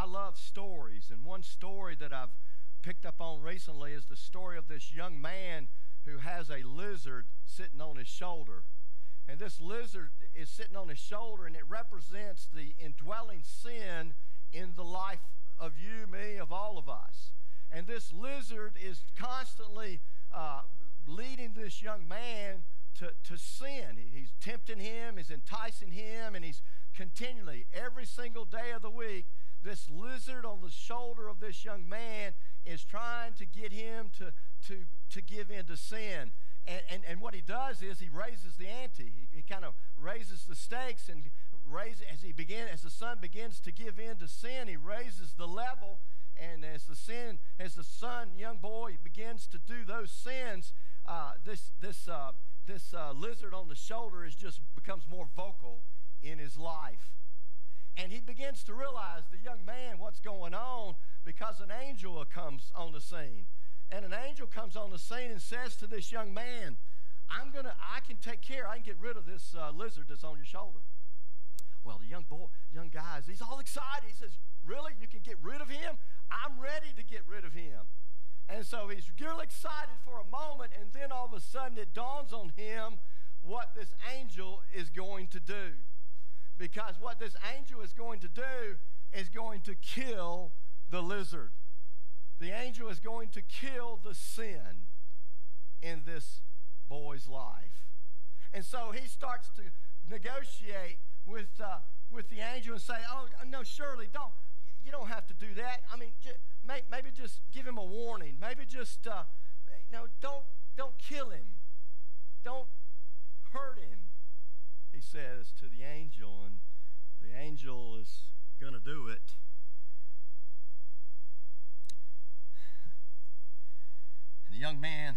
I love stories, and one story that I've picked up on recently is the story of this young man who has a lizard sitting on his shoulder. And this lizard is sitting on his shoulder, and it represents the indwelling sin in the life of you, me, of all of us. And this lizard is constantly uh, leading this young man to, to sin. He, he's tempting him, he's enticing him, and he's continually, every single day of the week, this lizard on the shoulder of this young man is trying to get him to, to, to give in to sin. And, and, and what he does is he raises the ante. He, he kind of raises the stakes and raises, as he begin, as the son begins to give in to sin, he raises the level. And as the sin, as the son, young boy, begins to do those sins, uh, this this uh, this uh, lizard on the shoulder is just becomes more vocal in his life. And he begins to realize, the young man, what's going on because an angel comes on the scene. And an angel comes on the scene and says to this young man, I'm to, I can take care, I can get rid of this uh, lizard that's on your shoulder. Well, the young boy, young guys, he's all excited. He says, Really? You can get rid of him? I'm ready to get rid of him. And so he's really excited for a moment, and then all of a sudden it dawns on him what this angel is going to do. Because what this angel is going to do is going to kill the lizard. The angel is going to kill the sin in this boy's life. And so he starts to negotiate with, uh, with the angel and say, Oh, no, surely don't, you don't have to do that. I mean, j- may, maybe just give him a warning. Maybe just, uh, don't, don't kill him. Don't hurt him, he says to the angel. And the angel is going to do it. And the young man,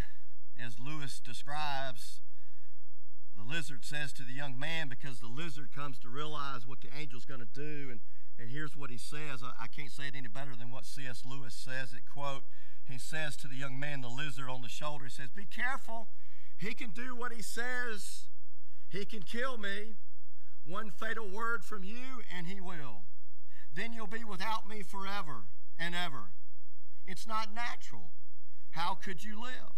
as Lewis describes, the lizard says to the young man, because the lizard comes to realize what the angel's going to do, and, and here's what he says. I, I can't say it any better than what C.S. Lewis says it, quote, he says to the young man, the lizard on the shoulder, he says, Be careful. He can do what he says. He can kill me. One fatal word from you, and he will. Then you'll be without me forever and ever. It's not natural. How could you live?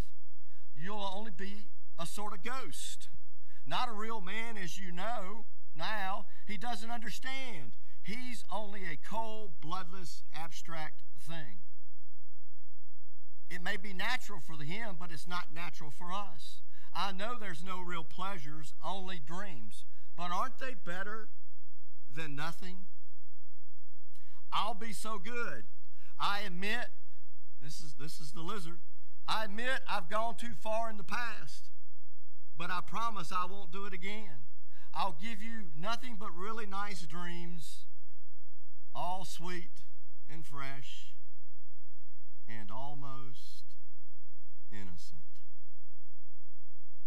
You'll only be a sort of ghost. Not a real man, as you know now. He doesn't understand. He's only a cold, bloodless, abstract thing. It may be natural for him, but it's not natural for us. I know there's no real pleasures, only dreams. But aren't they better than nothing? I'll be so good. I admit, this is, this is the lizard. I admit I've gone too far in the past, but I promise I won't do it again. I'll give you nothing but really nice dreams, all sweet and fresh and almost innocent.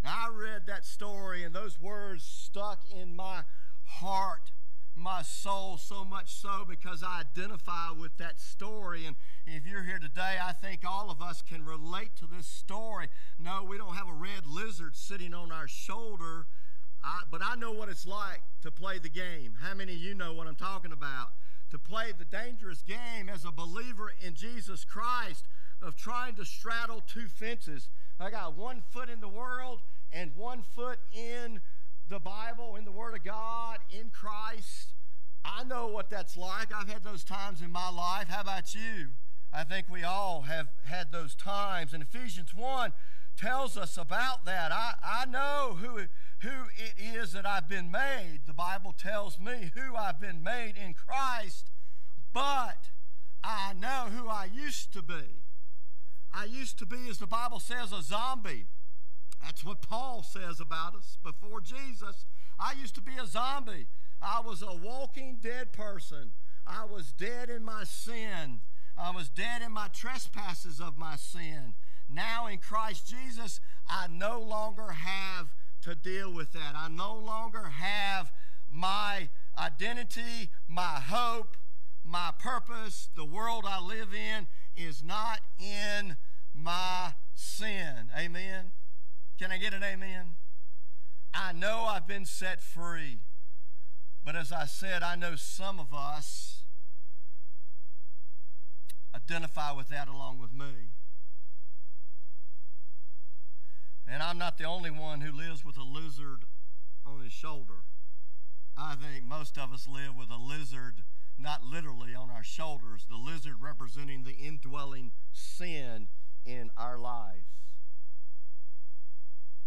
I read that story, and those words stuck in my heart, my soul, so much so because I identify with that story. And if you're here today, I think all of us can relate to this story. No, we don't have a red lizard sitting on our shoulder, I, but I know what it's like to play the game. How many of you know what I'm talking about? To play the dangerous game as a believer in Jesus Christ of trying to straddle two fences. I got one foot in the world and one foot in the Bible, in the Word of God, in Christ. I know what that's like. I've had those times in my life. How about you? I think we all have had those times. And Ephesians 1 tells us about that. I, I know who, who it is that I've been made. The Bible tells me who I've been made in Christ, but I know who I used to be. I used to be, as the Bible says, a zombie. That's what Paul says about us before Jesus. I used to be a zombie. I was a walking dead person. I was dead in my sin. I was dead in my trespasses of my sin. Now in Christ Jesus, I no longer have to deal with that. I no longer have my identity, my hope, my purpose, the world I live in is not in my sin. Amen. Can I get an amen? I know I've been set free. But as I said, I know some of us identify with that along with me. And I'm not the only one who lives with a lizard on his shoulder. I think most of us live with a lizard, not literally on our shoulders, the lizard representing the indwelling sin in our lives.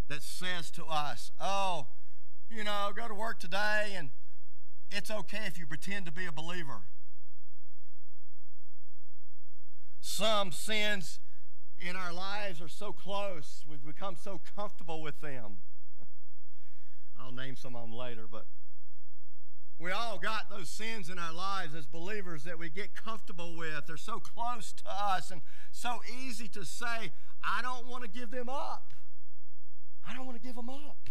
That says to us, oh, you know, go to work today and it's okay if you pretend to be a believer. Some sins in our lives are so close, we've become so comfortable with them. I'll name some of them later, but we all got those sins in our lives as believers that we get comfortable with. They're so close to us and so easy to say, I don't want to give them up. I don't want to give them up.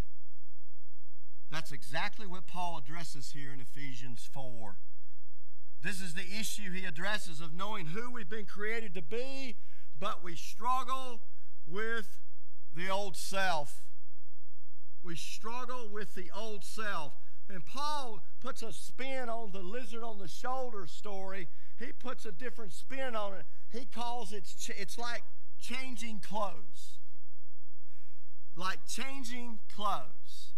That's exactly what Paul addresses here in Ephesians 4. This is the issue he addresses of knowing who we've been created to be but we struggle with the old self. We struggle with the old self. And Paul puts a spin on the lizard on the shoulder story. He puts a different spin on it. He calls it, it's like changing clothes. Like changing clothes.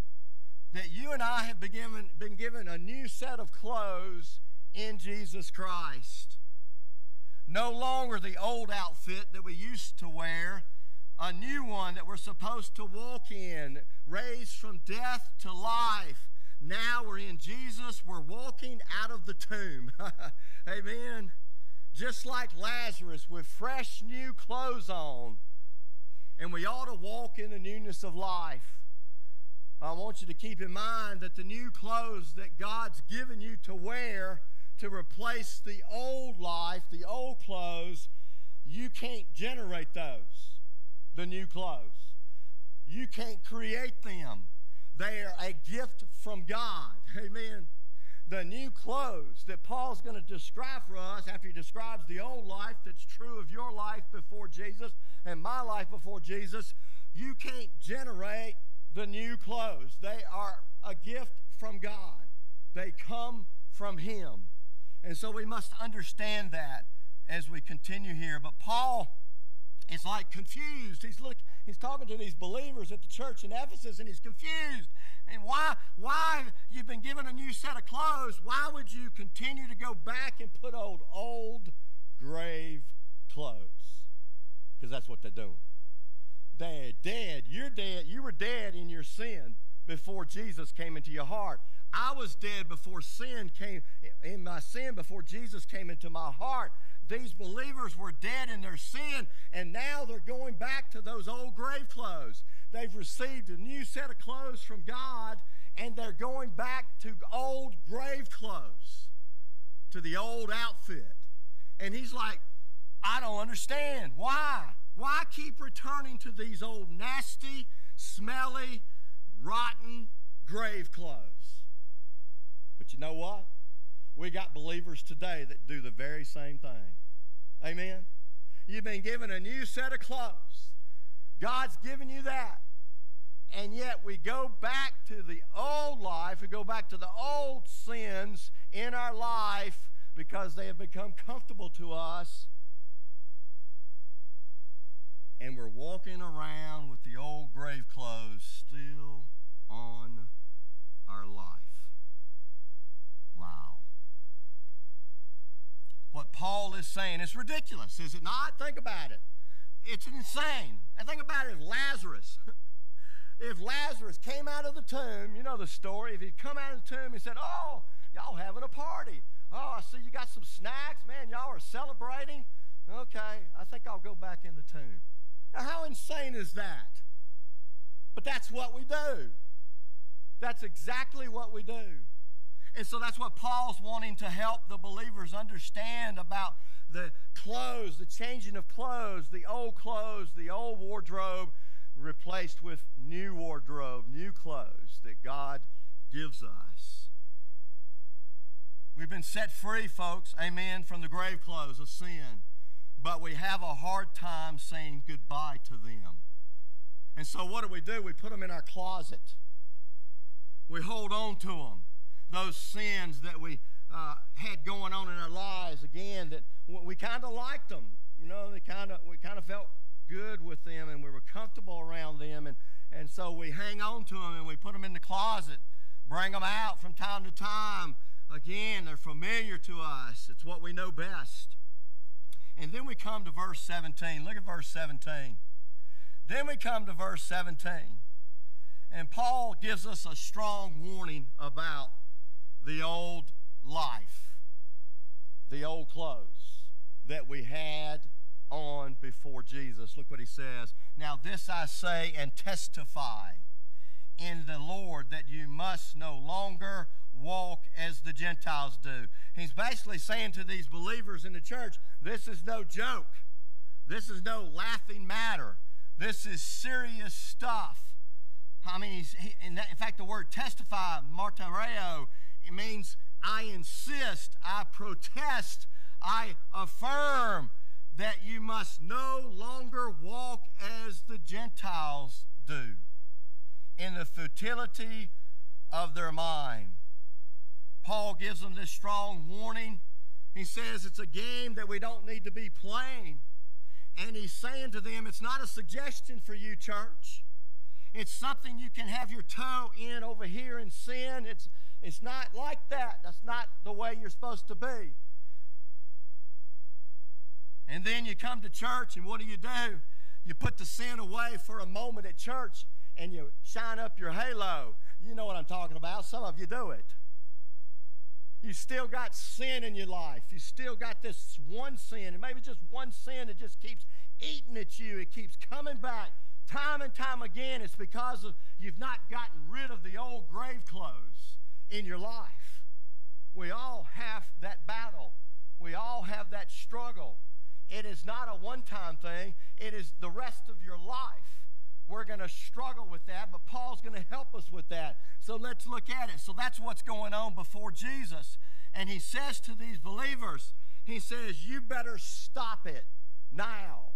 That you and I have been given, been given a new set of clothes in Jesus Christ. No longer the old outfit that we used to wear, a new one that we're supposed to walk in, raised from death to life. Now we're in Jesus, we're walking out of the tomb. Amen. Just like Lazarus with fresh new clothes on. And we ought to walk in the newness of life. I want you to keep in mind that the new clothes that God's given you to wear to replace the old life, the old clothes, you can't generate those, the new clothes. You can't create them. They are a gift from God. Amen. The new clothes that Paul's going to describe for us after he describes the old life that's true of your life before Jesus and my life before Jesus, you can't generate the new clothes. They are a gift from God. They come from Him. And so we must understand that as we continue here. But Paul is like confused. He's look, he's talking to these believers at the church in Ephesus, and he's confused. And why, why you've been given a new set of clothes? Why would you continue to go back and put old, old grave clothes? Because that's what they're doing. They're dead. You're dead. You were dead in your sin before Jesus came into your heart. I was dead before sin came, in my sin, before Jesus came into my heart. These believers were dead in their sin, and now they're going back to those old grave clothes. They've received a new set of clothes from God, and they're going back to old grave clothes, to the old outfit. And he's like, I don't understand. Why? Why keep returning to these old nasty, smelly, rotten grave clothes? But you know what? We got believers today that do the very same thing. Amen? You've been given a new set of clothes. God's given you that. And yet we go back to the old life, we go back to the old sins in our life because they have become comfortable to us. And we're walking around with the old grave clothes still on our life. What Paul is saying. It's ridiculous, is it not? Think about it. It's insane. And think about it Lazarus, if Lazarus came out of the tomb, you know the story, if he'd come out of the tomb and said, Oh, y'all having a party. Oh, I see you got some snacks. Man, y'all are celebrating. Okay, I think I'll go back in the tomb. Now, how insane is that? But that's what we do. That's exactly what we do. And so that's what Paul's wanting to help the believers understand about the clothes, the changing of clothes, the old clothes, the old wardrobe replaced with new wardrobe, new clothes that God gives us. We've been set free, folks, amen, from the grave clothes of sin, but we have a hard time saying goodbye to them. And so what do we do? We put them in our closet. We hold on to them those sins that we uh, had going on in our lives again that we kind of liked them. You know, they kind of we kind of felt good with them and we were comfortable around them and and so we hang on to them and we put them in the closet, bring them out from time to time. Again, they're familiar to us. It's what we know best. And then we come to verse 17. Look at verse 17. Then we come to verse 17. And Paul gives us a strong warning about the old life, the old clothes that we had on before Jesus. Look what he says. Now, this I say and testify in the Lord that you must no longer walk as the Gentiles do. He's basically saying to these believers in the church, this is no joke. This is no laughing matter. This is serious stuff. I mean, he, in, that, in fact, the word testify, martyreo, it means I insist, I protest, I affirm that you must no longer walk as the Gentiles do in the futility of their mind. Paul gives them this strong warning. He says it's a game that we don't need to be playing. And he's saying to them, it's not a suggestion for you, church. It's something you can have your toe in over here in sin. It's, it's not like that. That's not the way you're supposed to be. And then you come to church, and what do you do? You put the sin away for a moment at church and you shine up your halo. You know what I'm talking about. Some of you do it. You still got sin in your life. You still got this one sin, and maybe just one sin that just keeps eating at you. It keeps coming back time and time again. It's because of, you've not gotten rid of the old grave clothes in your life. We all have that battle. We all have that struggle. It is not a one time thing, it is the rest of your life. We're going to struggle with that, but Paul's going to help us with that. So let's look at it. So that's what's going on before Jesus. And he says to these believers, he says, You better stop it now.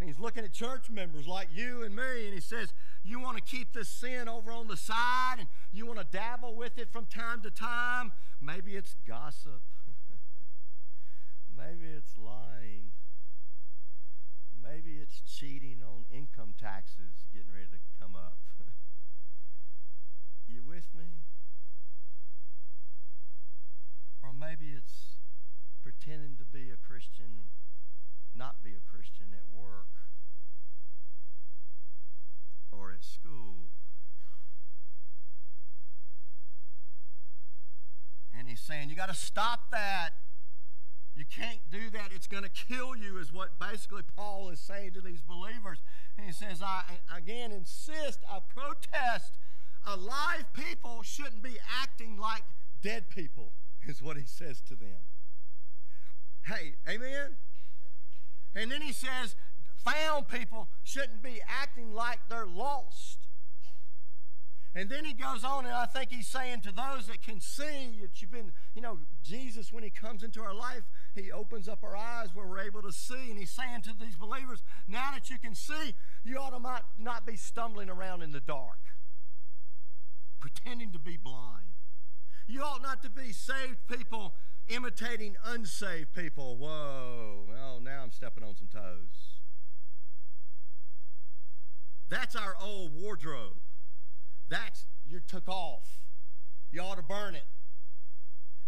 And he's looking at church members like you and me, and he says, You want to keep this sin over on the side, and you want to dabble with it from time to time. Maybe it's gossip. Maybe it's lying. Maybe it's cheating on income taxes getting ready to come up. you with me? Or maybe it's pretending to be a Christian, not be a Christian at work or at school. And he's saying, You got to stop that. You can't do that. It's going to kill you, is what basically Paul is saying to these believers. And he says, I again insist, I protest. Alive people shouldn't be acting like dead people, is what he says to them. Hey, amen? And then he says, found people shouldn't be acting like they're lost. And then he goes on, and I think he's saying to those that can see that you've been, you know, Jesus, when he comes into our life, he opens up our eyes where we're able to see. And he's saying to these believers, now that you can see, you ought to not, not be stumbling around in the dark, pretending to be blind. You ought not to be saved people imitating unsaved people. Whoa, oh, now I'm stepping on some toes. That's our old wardrobe. That's you took off. You ought to burn it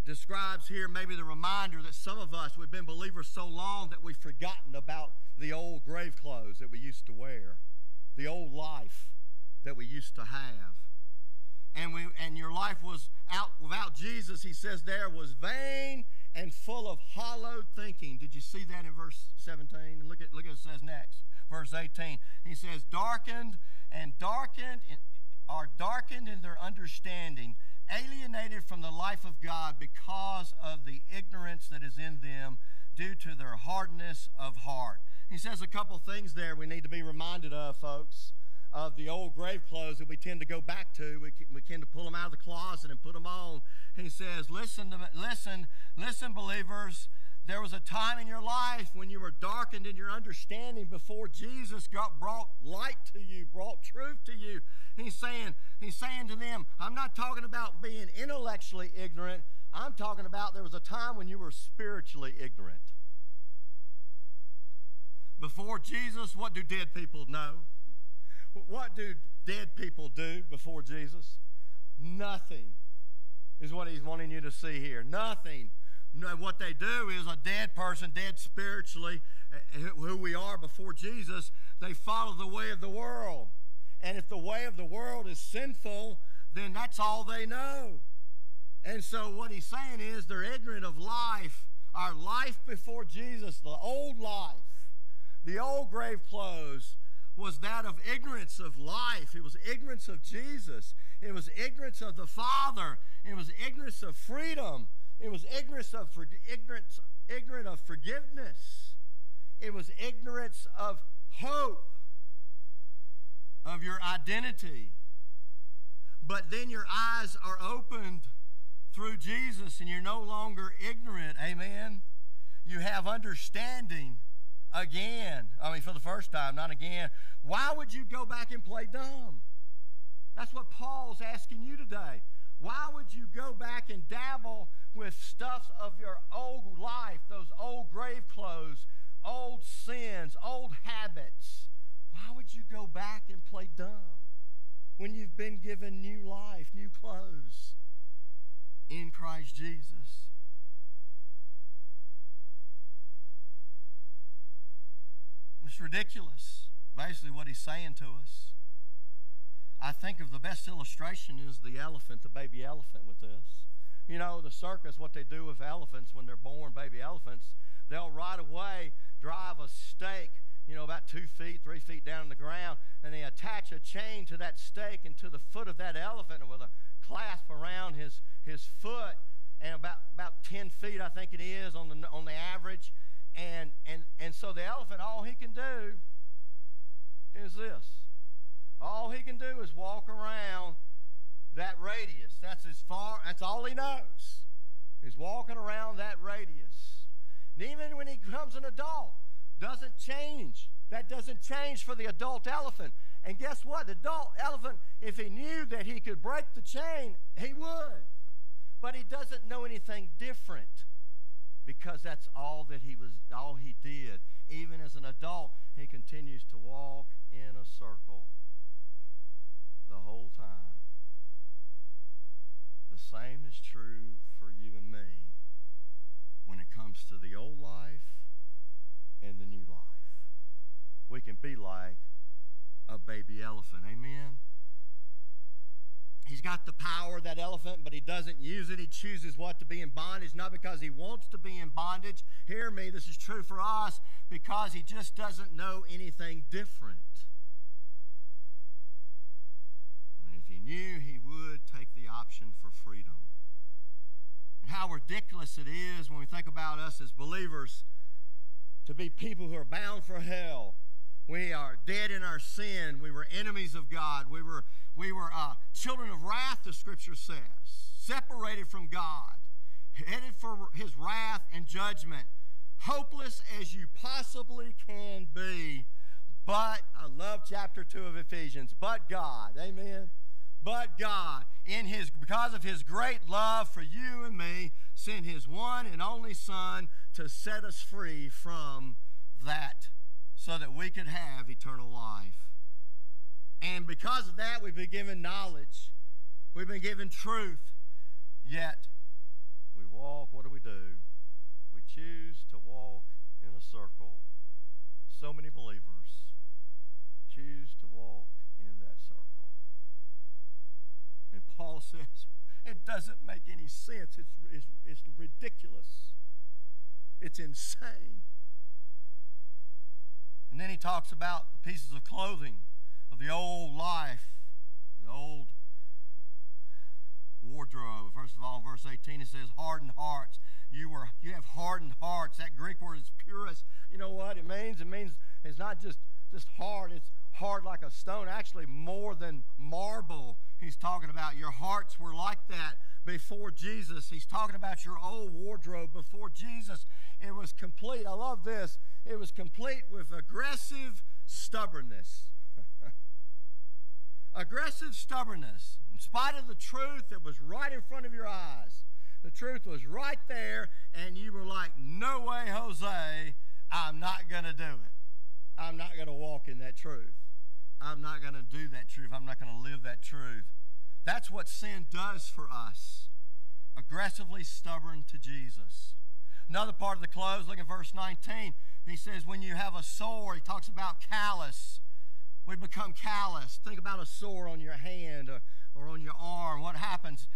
describes here maybe the reminder that some of us, we've been believers so long that we've forgotten about the old grave clothes that we used to wear, the old life that we used to have. And, we, and your life was out without Jesus, he says there, was vain and full of hollow thinking. Did you see that in verse 17? Look at, look at what it says next. Verse 18. He says, darkened and darkened are darkened in their understanding alienated from the life of God because of the ignorance that is in them due to their hardness of heart. He says a couple things there we need to be reminded of, folks, of the old grave clothes that we tend to go back to. We, we tend to pull them out of the closet and put them on. He says, listen, to, listen, listen, believers, there was a time in your life when you were darkened in your understanding before Jesus got brought light to you, brought truth to you. He's saying, he's saying to them, I'm not talking about being intellectually ignorant. I'm talking about there was a time when you were spiritually ignorant. Before Jesus, what do dead people know? What do dead people do before Jesus? Nothing is what he's wanting you to see here. Nothing what they do is a dead person, dead spiritually, eh, who we are before Jesus, they follow the way of the world. And if the way of the world is sinful, then that's all they know. And so what he's saying is they're ignorant of life, our life before Jesus, the old life, the old grave clothes was that of ignorance of life. It was ignorance of Jesus. It was ignorance of the Father. It was ignorance of freedom. It was ignorance of for, ignorance, ignorant of forgiveness. It was ignorance of hope, of your identity. But then your eyes are opened through Jesus and you're no longer ignorant. Amen. You have understanding again. I mean, for the first time, not again. Why would you go back and play dumb? That's what Paul's asking you today. Why would you go back and dabble with stuff of your old life, those old grave clothes, old sins, old habits? Why would you go back and play dumb when you've been given new life, new clothes in Christ Jesus? It's ridiculous, basically, what he's saying to us. I think of the best illustration is the elephant, the baby elephant with this. You know, the circus, what they do with elephants when they're born baby elephants, they'll right away drive a stake, you know, about two feet, three feet down in the ground, and they attach a chain to that stake and to the foot of that elephant with a clasp around his, his foot, and about, about 10 feet, I think it is, on the, on the average. And, and, and so the elephant, all he can do is this all he can do is walk around that radius. That's as far, that's all he knows. He's walking around that radius. And even when he becomes an adult, doesn't change. That doesn't change for the adult elephant. And guess what? The adult elephant, if he knew that he could break the chain, he would. But he doesn't know anything different because that's all that he was all he did. Even as an adult, he continues to walk in a circle the whole time. The same is true for you and me when it comes to the old life and the new life. We can be like a baby elephant. Amen. He's got the power, of that elephant, but he doesn't use it. He chooses what to be in bondage, not because he wants to be in bondage. Hear me, this is true for us, because he just doesn't know anything different. if he knew, he would take the option for freedom. And how ridiculous it is when we think about us as believers to be people who are bound for hell. We are dead in our sin. We were enemies of God. We were, we were uh, children of wrath, the scripture says, separated from God, headed for his wrath and judgment, hopeless as you possibly can be. But, I love chapter 2 of Ephesians, but God, amen but God, in his, because of his great love for you and me, sent his one and only Son to set us free from that so that we could have eternal life. And because of that, we've been given knowledge. We've been given truth. Yet, we walk, what do we do? We choose to walk in a circle. So many believers choose to walk in that circle. And Paul says, it doesn't make any sense. It's, it's, it's ridiculous. It's insane. And then he talks about the pieces of clothing of the old life, the old wardrobe. First of all, verse 18, it says, hardened hearts. You were you have hardened hearts. That Greek word is purus. You know what it means? It means it's not just, just hard, it's hard like a stone, actually more than marble he's talking about. Your hearts were like that before Jesus. He's talking about your old wardrobe before Jesus. It was complete. I love this. It was complete with aggressive stubbornness. aggressive stubbornness. In spite of the truth that was right in front of your eyes, the truth was right there, and you were like, No way, Jose, I'm not going to do it. I'm not going to walk in that truth. I'm not going to do that truth. I'm not going to live that truth. That's what sin does for us. Aggressively stubborn to Jesus. Another part of the close, look at verse 19. He says, when you have a sore, he talks about callous. We become callous. Think about a sore on your hand or, or on your arm. What happens?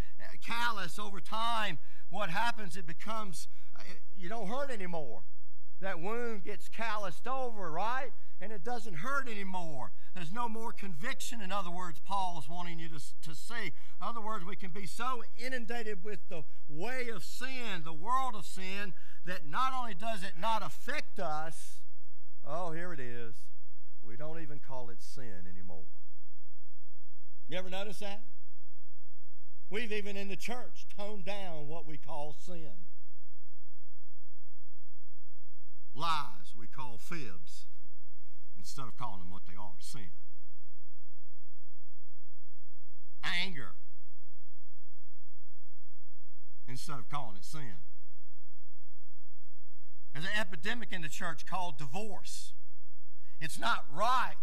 Callous over time, what happens? It becomes, uh, you don't hurt anymore. That wound gets calloused over, right? And it doesn't hurt anymore. There's no more conviction, in other words, Paul's wanting you to, to see. In other words, we can be so inundated with the way of sin, the world of sin, that not only does it not affect us, oh, here it is, we don't even call it sin anymore. You ever notice that? We've even in the church toned down what we call sin. Lies we call fibs instead of calling them what they are sin. Anger instead of calling it sin. There's an epidemic in the church called divorce. It's not right,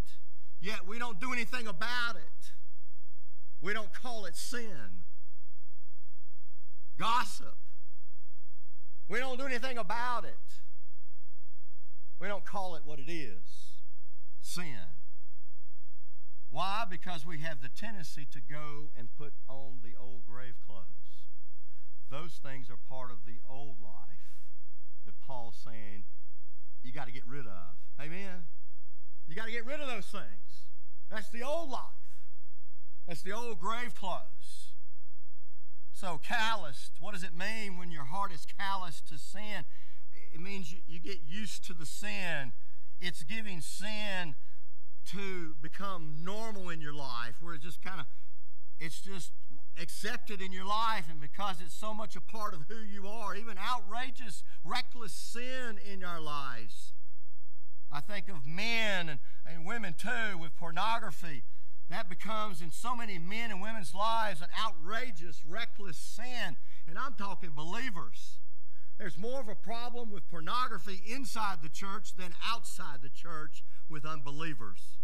yet we don't do anything about it. We don't call it sin. Gossip. We don't do anything about it. We don't call it what it is sin. Why? Because we have the tendency to go and put on the old grave clothes. Those things are part of the old life that Paul's saying you got to get rid of. Amen? You got to get rid of those things. That's the old life. That's the old grave clothes. So, calloused, what does it mean when your heart is calloused to sin? It means you, you get used to the sin. It's giving sin to become normal in your life, where it's just kind of, it's just accepted in your life, and because it's so much a part of who you are, even outrageous, reckless sin in our lives. I think of men and, and women too with pornography. That becomes in so many men and women's lives an outrageous, reckless sin. And I'm talking believers. There's more of a problem with pornography inside the church than outside the church with unbelievers.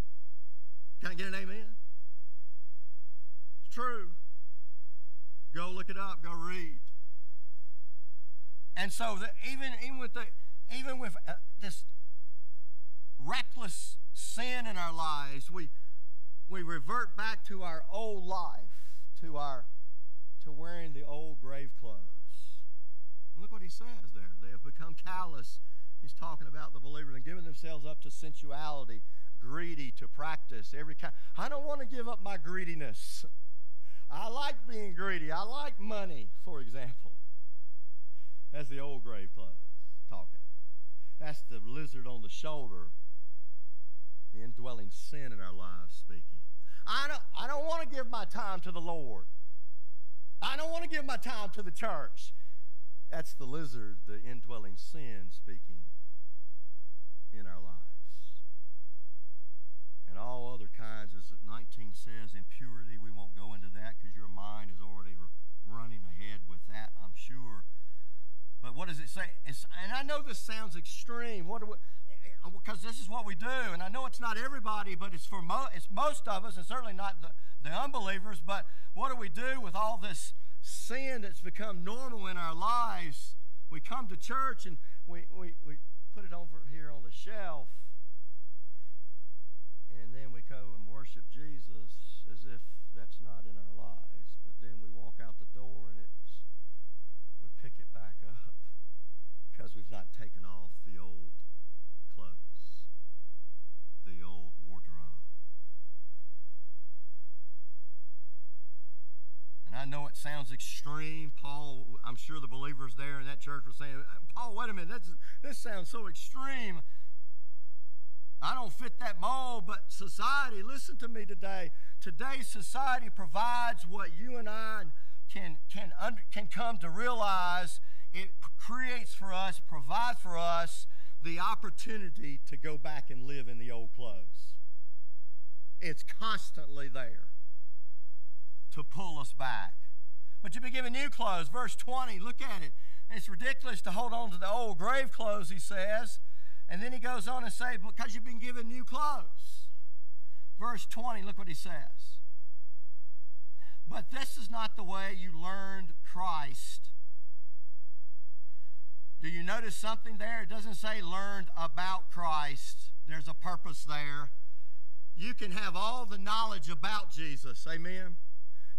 Can I get an amen? It's true. Go look it up. Go read. And so the, even even with the even with uh, this reckless sin in our lives, we we revert back to our old life, to our to wearing the old grave clothes. And look what he says there. They have become callous. He's talking about the believers and giving themselves up to sensuality, greedy to practice every kind. I don't want to give up my greediness. I like being greedy. I like money, for example. That's the old grave clothes talking. That's the lizard on the shoulder, the indwelling sin in our lives speaking. I don't, I don't want to give my time to the Lord. I don't want to give my time to the church. That's the lizard, the indwelling sin speaking in our lives and all other kinds, as 19 says, impurity. We won't go into that because your mind is already running ahead with that, I'm sure. But what does it say? It's, and I know this sounds extreme. What because eh, eh, this is what we do, and I know it's not everybody, but it's for mo- it's most of us, and certainly not the, the unbelievers. But what do we do with all this sin that's become normal in our lives? We come to church and we, we, we put it over here on the shelf, and then we go and worship Jesus as if that's not in our lives. But then we walk out the door and it's we pick it back up because we've not taken off the old clothes, the old wardrobe. And I know it sounds extreme. Paul, I'm sure the believers there in that church were saying, uh, Paul, wait a minute, that's, this sounds so extreme. I don't fit that mold, but society, listen to me today. Today's society provides what you and I can, can, under, can come to realize it creates for us, provides for us the opportunity to go back and live in the old clothes. It's constantly there to pull us back. But you've been given new clothes. Verse 20, look at it. it's ridiculous to hold on to the old grave clothes, he says. And then he goes on and say, because you've been given new clothes. Verse 20, look what he says. But this is not the way you learned Christ. Do you notice something there? It doesn't say learned about Christ. There's a purpose there. You can have all the knowledge about Jesus. Amen.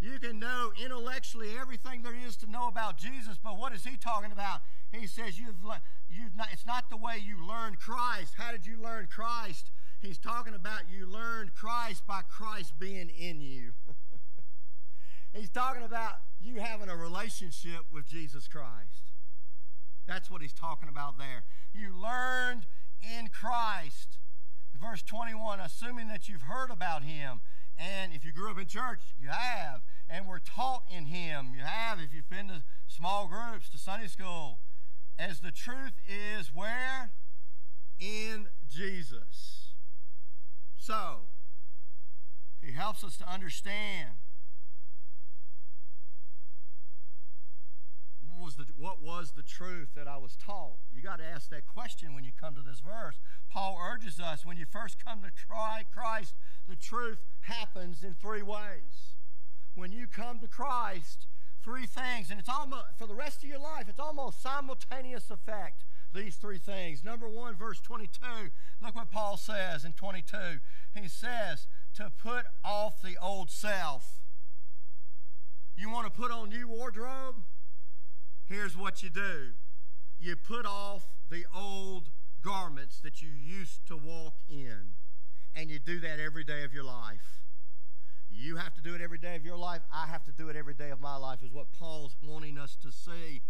You can know intellectually everything there is to know about Jesus, but what is he talking about? He says you've, you've not, it's not the way you learned Christ. How did you learn Christ? He's talking about you learned Christ by Christ being in you. he's talking about you having a relationship with Jesus Christ. That's what he's talking about there. You learned in Christ. Verse 21 assuming that you've heard about him. And if you grew up in church, you have. And were taught in him. You have if you've been to small groups, to Sunday school. As the truth is where? In Jesus. So, he helps us to understand was the, what was the truth that I was taught? You got to ask that question when you come to this verse. Paul urges us when you first come to try Christ, the truth happens in three ways. When you come to Christ, three things, and it's almost for the rest of your life, it's almost simultaneous effect. These three things. Number one, verse 22. Look what Paul says in 22. He says, to put off the old self. You want to put on new wardrobe? Here's what you do you put off the old garments that you used to walk in, and you do that every day of your life. You have to do it every day of your life. I have to do it every day of my life, is what Paul's wanting us to see.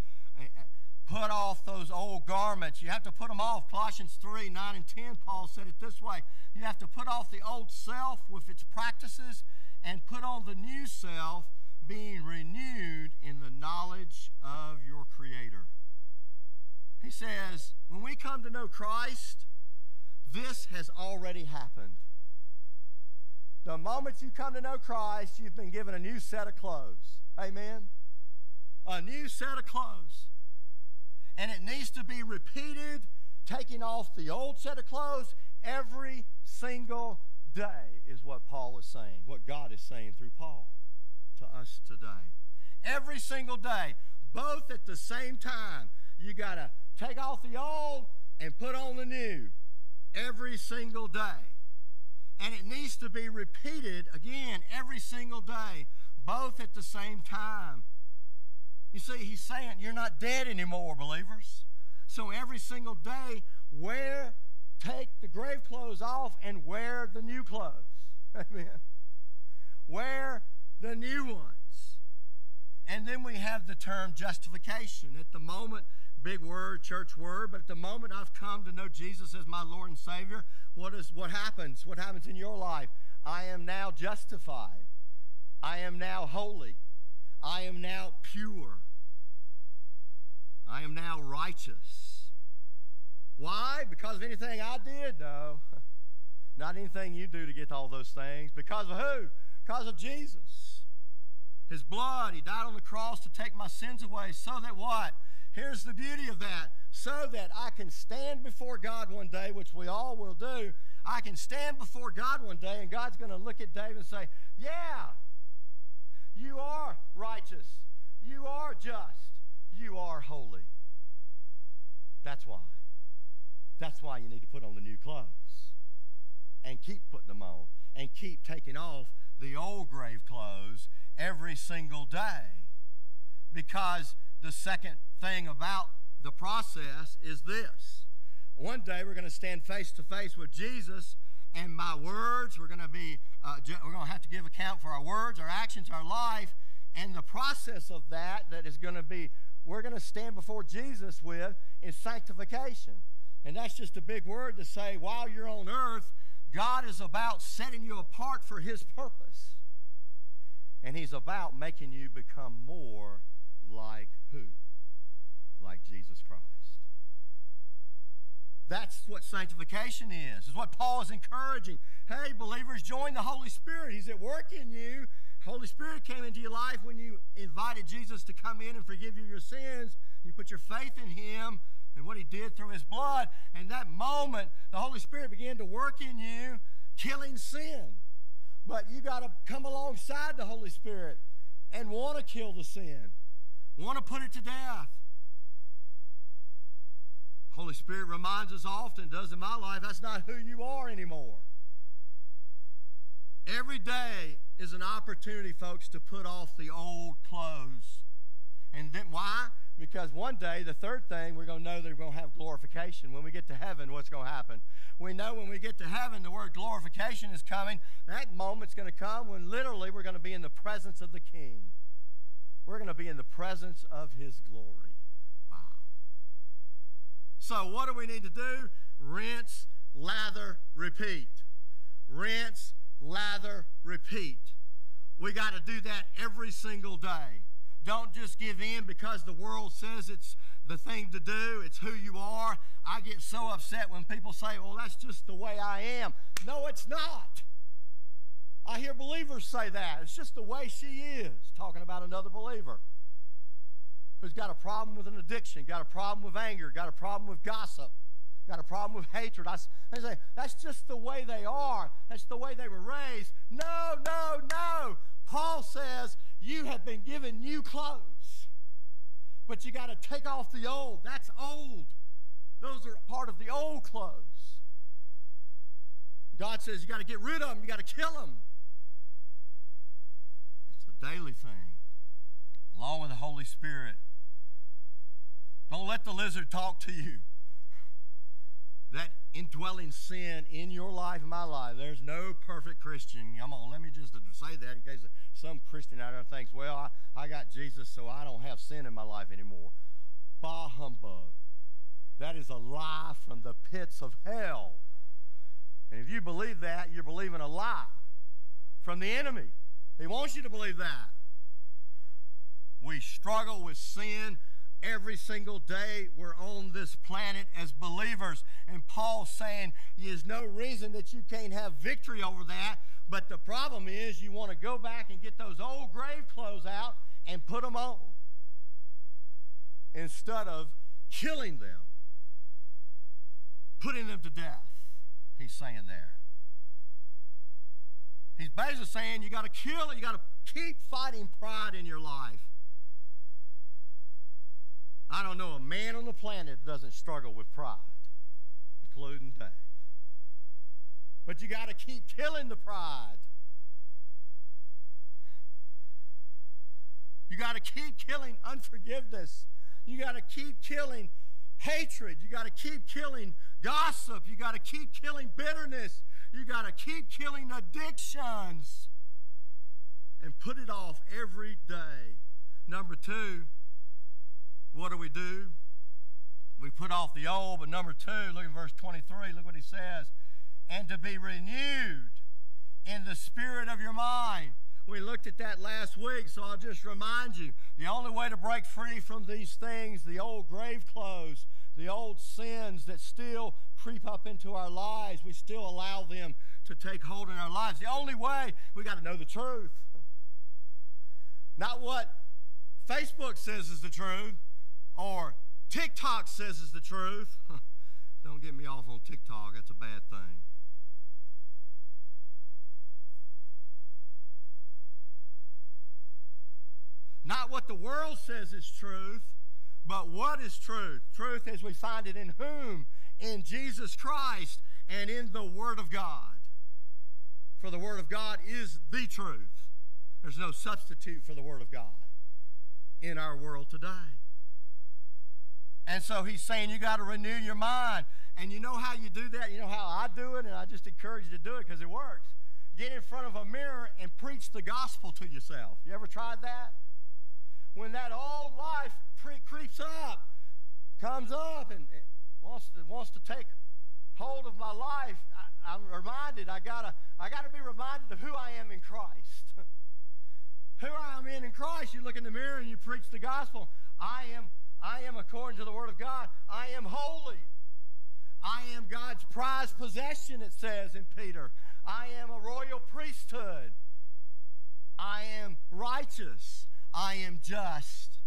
Put off those old garments. You have to put them off. Colossians 3 9 and 10, Paul said it this way You have to put off the old self with its practices and put on the new self, being renewed in the knowledge of your Creator. He says, when we come to know Christ, this has already happened. The moment you come to know Christ, you've been given a new set of clothes. Amen? A new set of clothes. And it needs to be repeated, taking off the old set of clothes every single day, is what Paul is saying, what God is saying through Paul to us today. Every single day, both at the same time, you got to take off the old and put on the new every single day. And it needs to be repeated again every single day, both at the same time. You see, he's saying you're not dead anymore, believers. So every single day, wear, take the grave clothes off and wear the new clothes. Amen. Wear the new ones. And then we have the term justification. At the moment, big word, church word, but at the moment I've come to know Jesus as my Lord and Savior, what is what happens? What happens in your life? I am now justified. I am now holy. I am now pure. I am now righteous. Why? Because of anything I did? No. Not anything you do to get all those things. Because of who? Because of Jesus. His blood, He died on the cross to take my sins away so that what? Here's the beauty of that. So that I can stand before God one day, which we all will do. I can stand before God one day, and God's going to look at David and say, Yeah, you are righteous. You are just. You are holy. That's why. That's why you need to put on the new clothes and keep putting them on and keep taking off the old grave clothes every single day because the second thing about the process is this. One day we're going to stand face to face with Jesus, and my words, we're going to be, uh, we're going to have to give account for our words, our actions, our life, and the process of that that is going to be, we're going to stand before Jesus with is sanctification. And that's just a big word to say while you're on earth, God is about setting you apart for His purpose. And he's about making you become more like who? Like Jesus Christ. That's what sanctification is. Is what Paul is encouraging. Hey, believers, join the Holy Spirit. He's at work in you. Holy Spirit came into your life when you invited Jesus to come in and forgive you your sins. You put your faith in him and what he did through his blood. And that moment, the Holy Spirit began to work in you, killing sin. But you got to come alongside the Holy Spirit and want to kill the sin, want to put it to death. Holy Spirit reminds us often, does in my life, that's not who you are anymore. Every day is an opportunity, folks, to put off the old clothes. And then why? Because one day, the third thing, we're going to know that we're going to have glorification. When we get to heaven, what's going to happen? We know when we get to heaven, the word glorification is coming. That moment's going to come when literally we're going to be in the presence of the King. We're going to be in the presence of his glory. Wow. So, what do we need to do? Rinse, lather, repeat. Rinse, lather, repeat. We got to do that every single day. Don't just give in because the world says it's the thing to do, it's who you are. I get so upset when people say, well, that's just the way I am. No, it's not. I hear believers say that. It's just the way she is, talking about another believer who's got a problem with an addiction, got a problem with anger, got a problem with gossip, got a problem with hatred. I, they say, that's just the way they are. That's the way they were raised. No, no, no. Paul says, you have been given new clothes, but you got to take off the old. That's old. Those are part of the old clothes. God says you got to get rid of them, you got to kill them. It's a daily thing, along with the Holy Spirit. Don't let the lizard talk to you that indwelling sin in your life and my life. There's no perfect Christian. Come on, let me just say that in case some Christian out there thinks, well, I, I got Jesus, so I don't have sin in my life anymore. Bah humbug. That is a lie from the pits of hell. And if you believe that, you're believing a lie from the enemy. He wants you to believe that. We struggle with sin every single day we're on this planet as believers. And Paul's saying there's no reason that you can't have victory over that. But the problem is you want to go back and get those old grave clothes out and put them on instead of killing them, putting them to death. He's saying there. He's basically saying you got to kill it, you got to keep fighting pride in your life. I don't know a man on the planet that doesn't struggle with pride, including Dave. But you got to keep killing the pride. You got to keep killing unforgiveness. You got to keep killing hatred. You got to keep killing gossip. You got to keep killing bitterness. You got to keep killing addictions and put it off every day. Number two, what do we do? We put off the old, but number two, look at verse 23. Look what he says. And to be renewed in the spirit of your mind. We looked at that last week, so I'll just remind you the only way to break free from these things, the old grave clothes, the old sins that still creep up into our lives, we still allow them to take hold in our lives. The only way, we got to know the truth. Not what Facebook says is the truth, or TikTok says is the truth. Don't get me off on TikTok, that's a bad thing. Not what the world says is truth, but what is truth? Truth as we find it in whom? In Jesus Christ and in the Word of God. For the Word of God is the truth. There's no substitute for the Word of God in our world today. And so he's saying you got to renew your mind. And you know how you do that? You know how I do it? And I just encourage you to do it because it works. Get in front of a mirror and preach the gospel to yourself. You ever tried that? When that old life creeps up, comes up, and wants to, wants to take hold of my life, I, I'm reminded I gotta I gotta be reminded of who I am in Christ. who I am in in Christ. You look in the mirror and you preach the gospel. I am, I am according to the word of God. I am holy. I am God's prized possession, it says in Peter. I am a royal priesthood. I am righteous. I am just.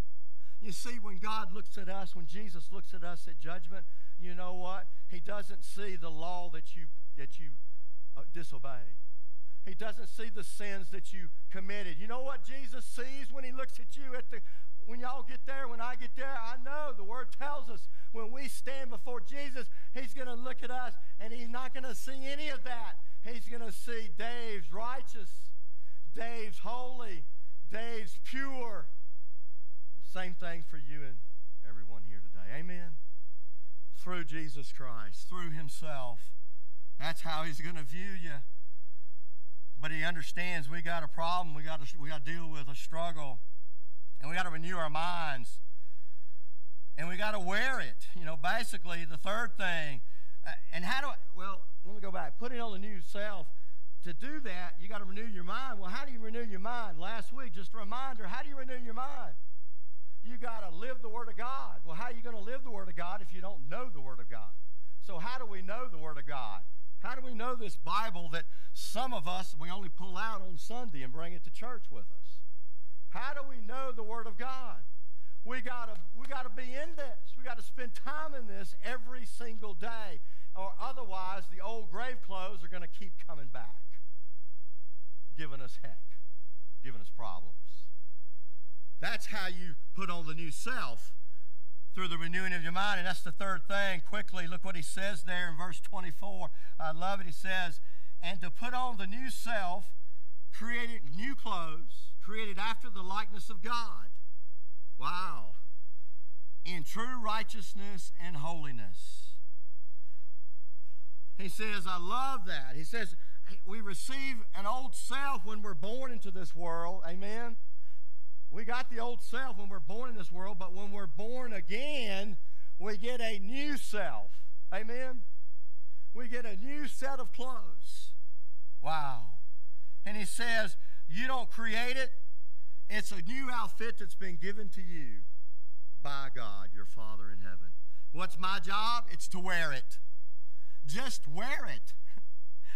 You see, when God looks at us, when Jesus looks at us at judgment, you know what? He doesn't see the law that you that you uh, disobeyed. He doesn't see the sins that you committed. You know what Jesus sees when he looks at you at the when y'all get there, when I get there, I know the word tells us when we stand before Jesus, he's going to look at us and he's not going to see any of that. He's going to see Dave's righteous, Dave's holy, Dave's pure. Same thing for you and everyone here today. Amen. Through Jesus Christ, through himself. That's how he's going to view you. But he understands we got a problem. We got to, we got to deal with a struggle. And we got to renew our minds. And we got to wear it. You know, basically, the third thing. Uh, and how do I, well, let me go back. Putting on the new self. To do that, you got to renew your mind. Well, how do you renew your mind? Last week, just a reminder how do you renew your mind? You got to live the Word of God. Well, how are you going to live the Word of God if you don't know the Word of God? So, how do we know the Word of God? How do we know this Bible that some of us, we only pull out on Sunday and bring it to church with us? How do we know the Word of God? We gotta, we gotta be in this. We gotta spend time in this every single day, or otherwise the old grave clothes are gonna keep coming back, giving us heck, giving us problems. That's how you put on the new self through the renewing of your mind. And that's the third thing. Quickly, look what he says there in verse 24. I love it. He says, And to put on the new self, created new clothes, created after the likeness of God. Wow. In true righteousness and holiness. He says, I love that. He says, we receive an old self when we're born into this world. Amen. We got the old self when we're born in this world, but when we're born again, we get a new self. Amen? We get a new set of clothes. Wow. And he says, You don't create it, it's a new outfit that's been given to you by God, your Father in heaven. What's my job? It's to wear it. Just wear it.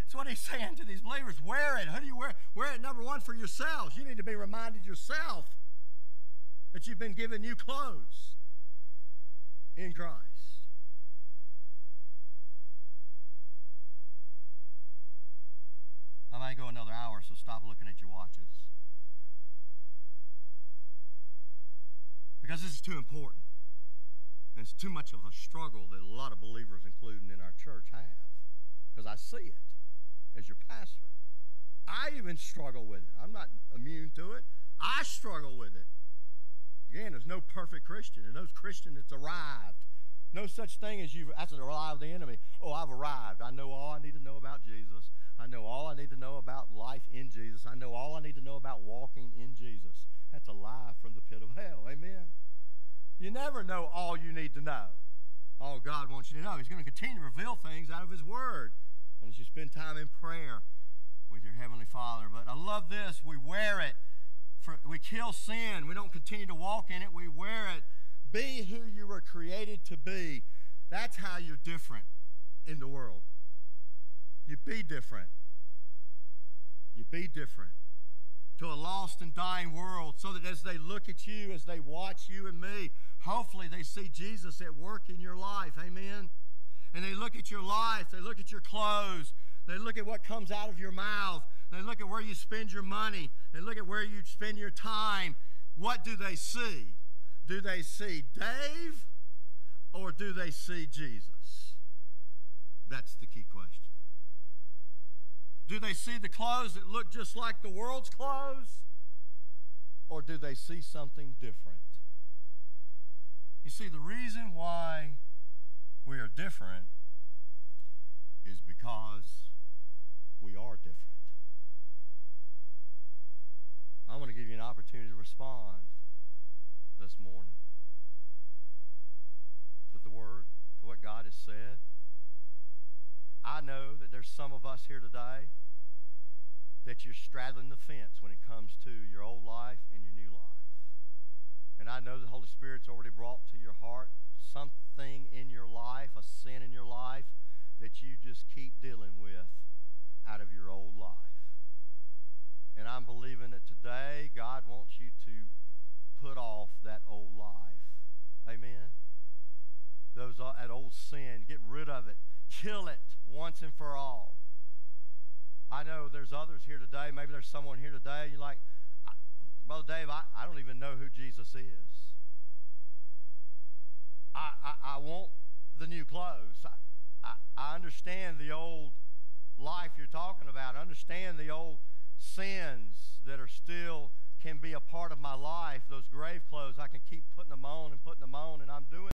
That's what he's saying to these believers. Wear it. Who do you wear? It? Wear it, number one, for yourselves. You need to be reminded yourself that you've been given new clothes in Christ. I might go another hour, so stop looking at your watches. Because this is too important. And it's too much of a struggle that a lot of believers, including in our church, have. Because I see it as your pastor. I even struggle with it. I'm not immune to it. I struggle with it. Again, there's no perfect Christian, and no Christian that's arrived. No such thing as you've, that's arrived the enemy. Oh, I've arrived. I know all I need to know about Jesus. I know all I need to know about life in Jesus. I know all I need to know about walking in Jesus. That's a lie from the pit of hell. Amen. You never know all you need to know. All God wants you to know. He's going to continue to reveal things out of His Word. And as you spend time in prayer with your Heavenly Father. But I love this. We wear it for, we kill sin. We don't continue to walk in it. We wear it. Be who you were created to be. That's how you're different in the world. You be different. You be different to a lost and dying world so that as they look at you, as they watch you and me, hopefully they see Jesus at work in your life. Amen. And they look at your life, they look at your clothes, they look at what comes out of your mouth, they look at where you spend your money. They look at where you spend your time. What do they see? Do they see Dave or do they see Jesus? That's the key question. Do they see the clothes that look just like the world's clothes? Or do they see something different? You see, the reason why we are different is because we are different. I want to give you an opportunity to respond this morning to the Word, to what God has said. I know that there's some of us here today that you're straddling the fence when it comes to your old life and your new life. And I know the Holy Spirit's already brought to your heart something in your life, a sin in your life that you just keep dealing with out of your old life. And I'm believing that today God wants you to put off that old life. Amen. Those that old sin, get rid of it. Kill it once and for all. I know there's others here today. Maybe there's someone here today. You're like, Brother Dave, I, I don't even know who Jesus is. I, I, I want the new clothes. I, I, I understand the old life you're talking about. I understand the old sins that are still can be a part of my life. Those grave clothes, I can keep putting them on and putting them on, and I'm doing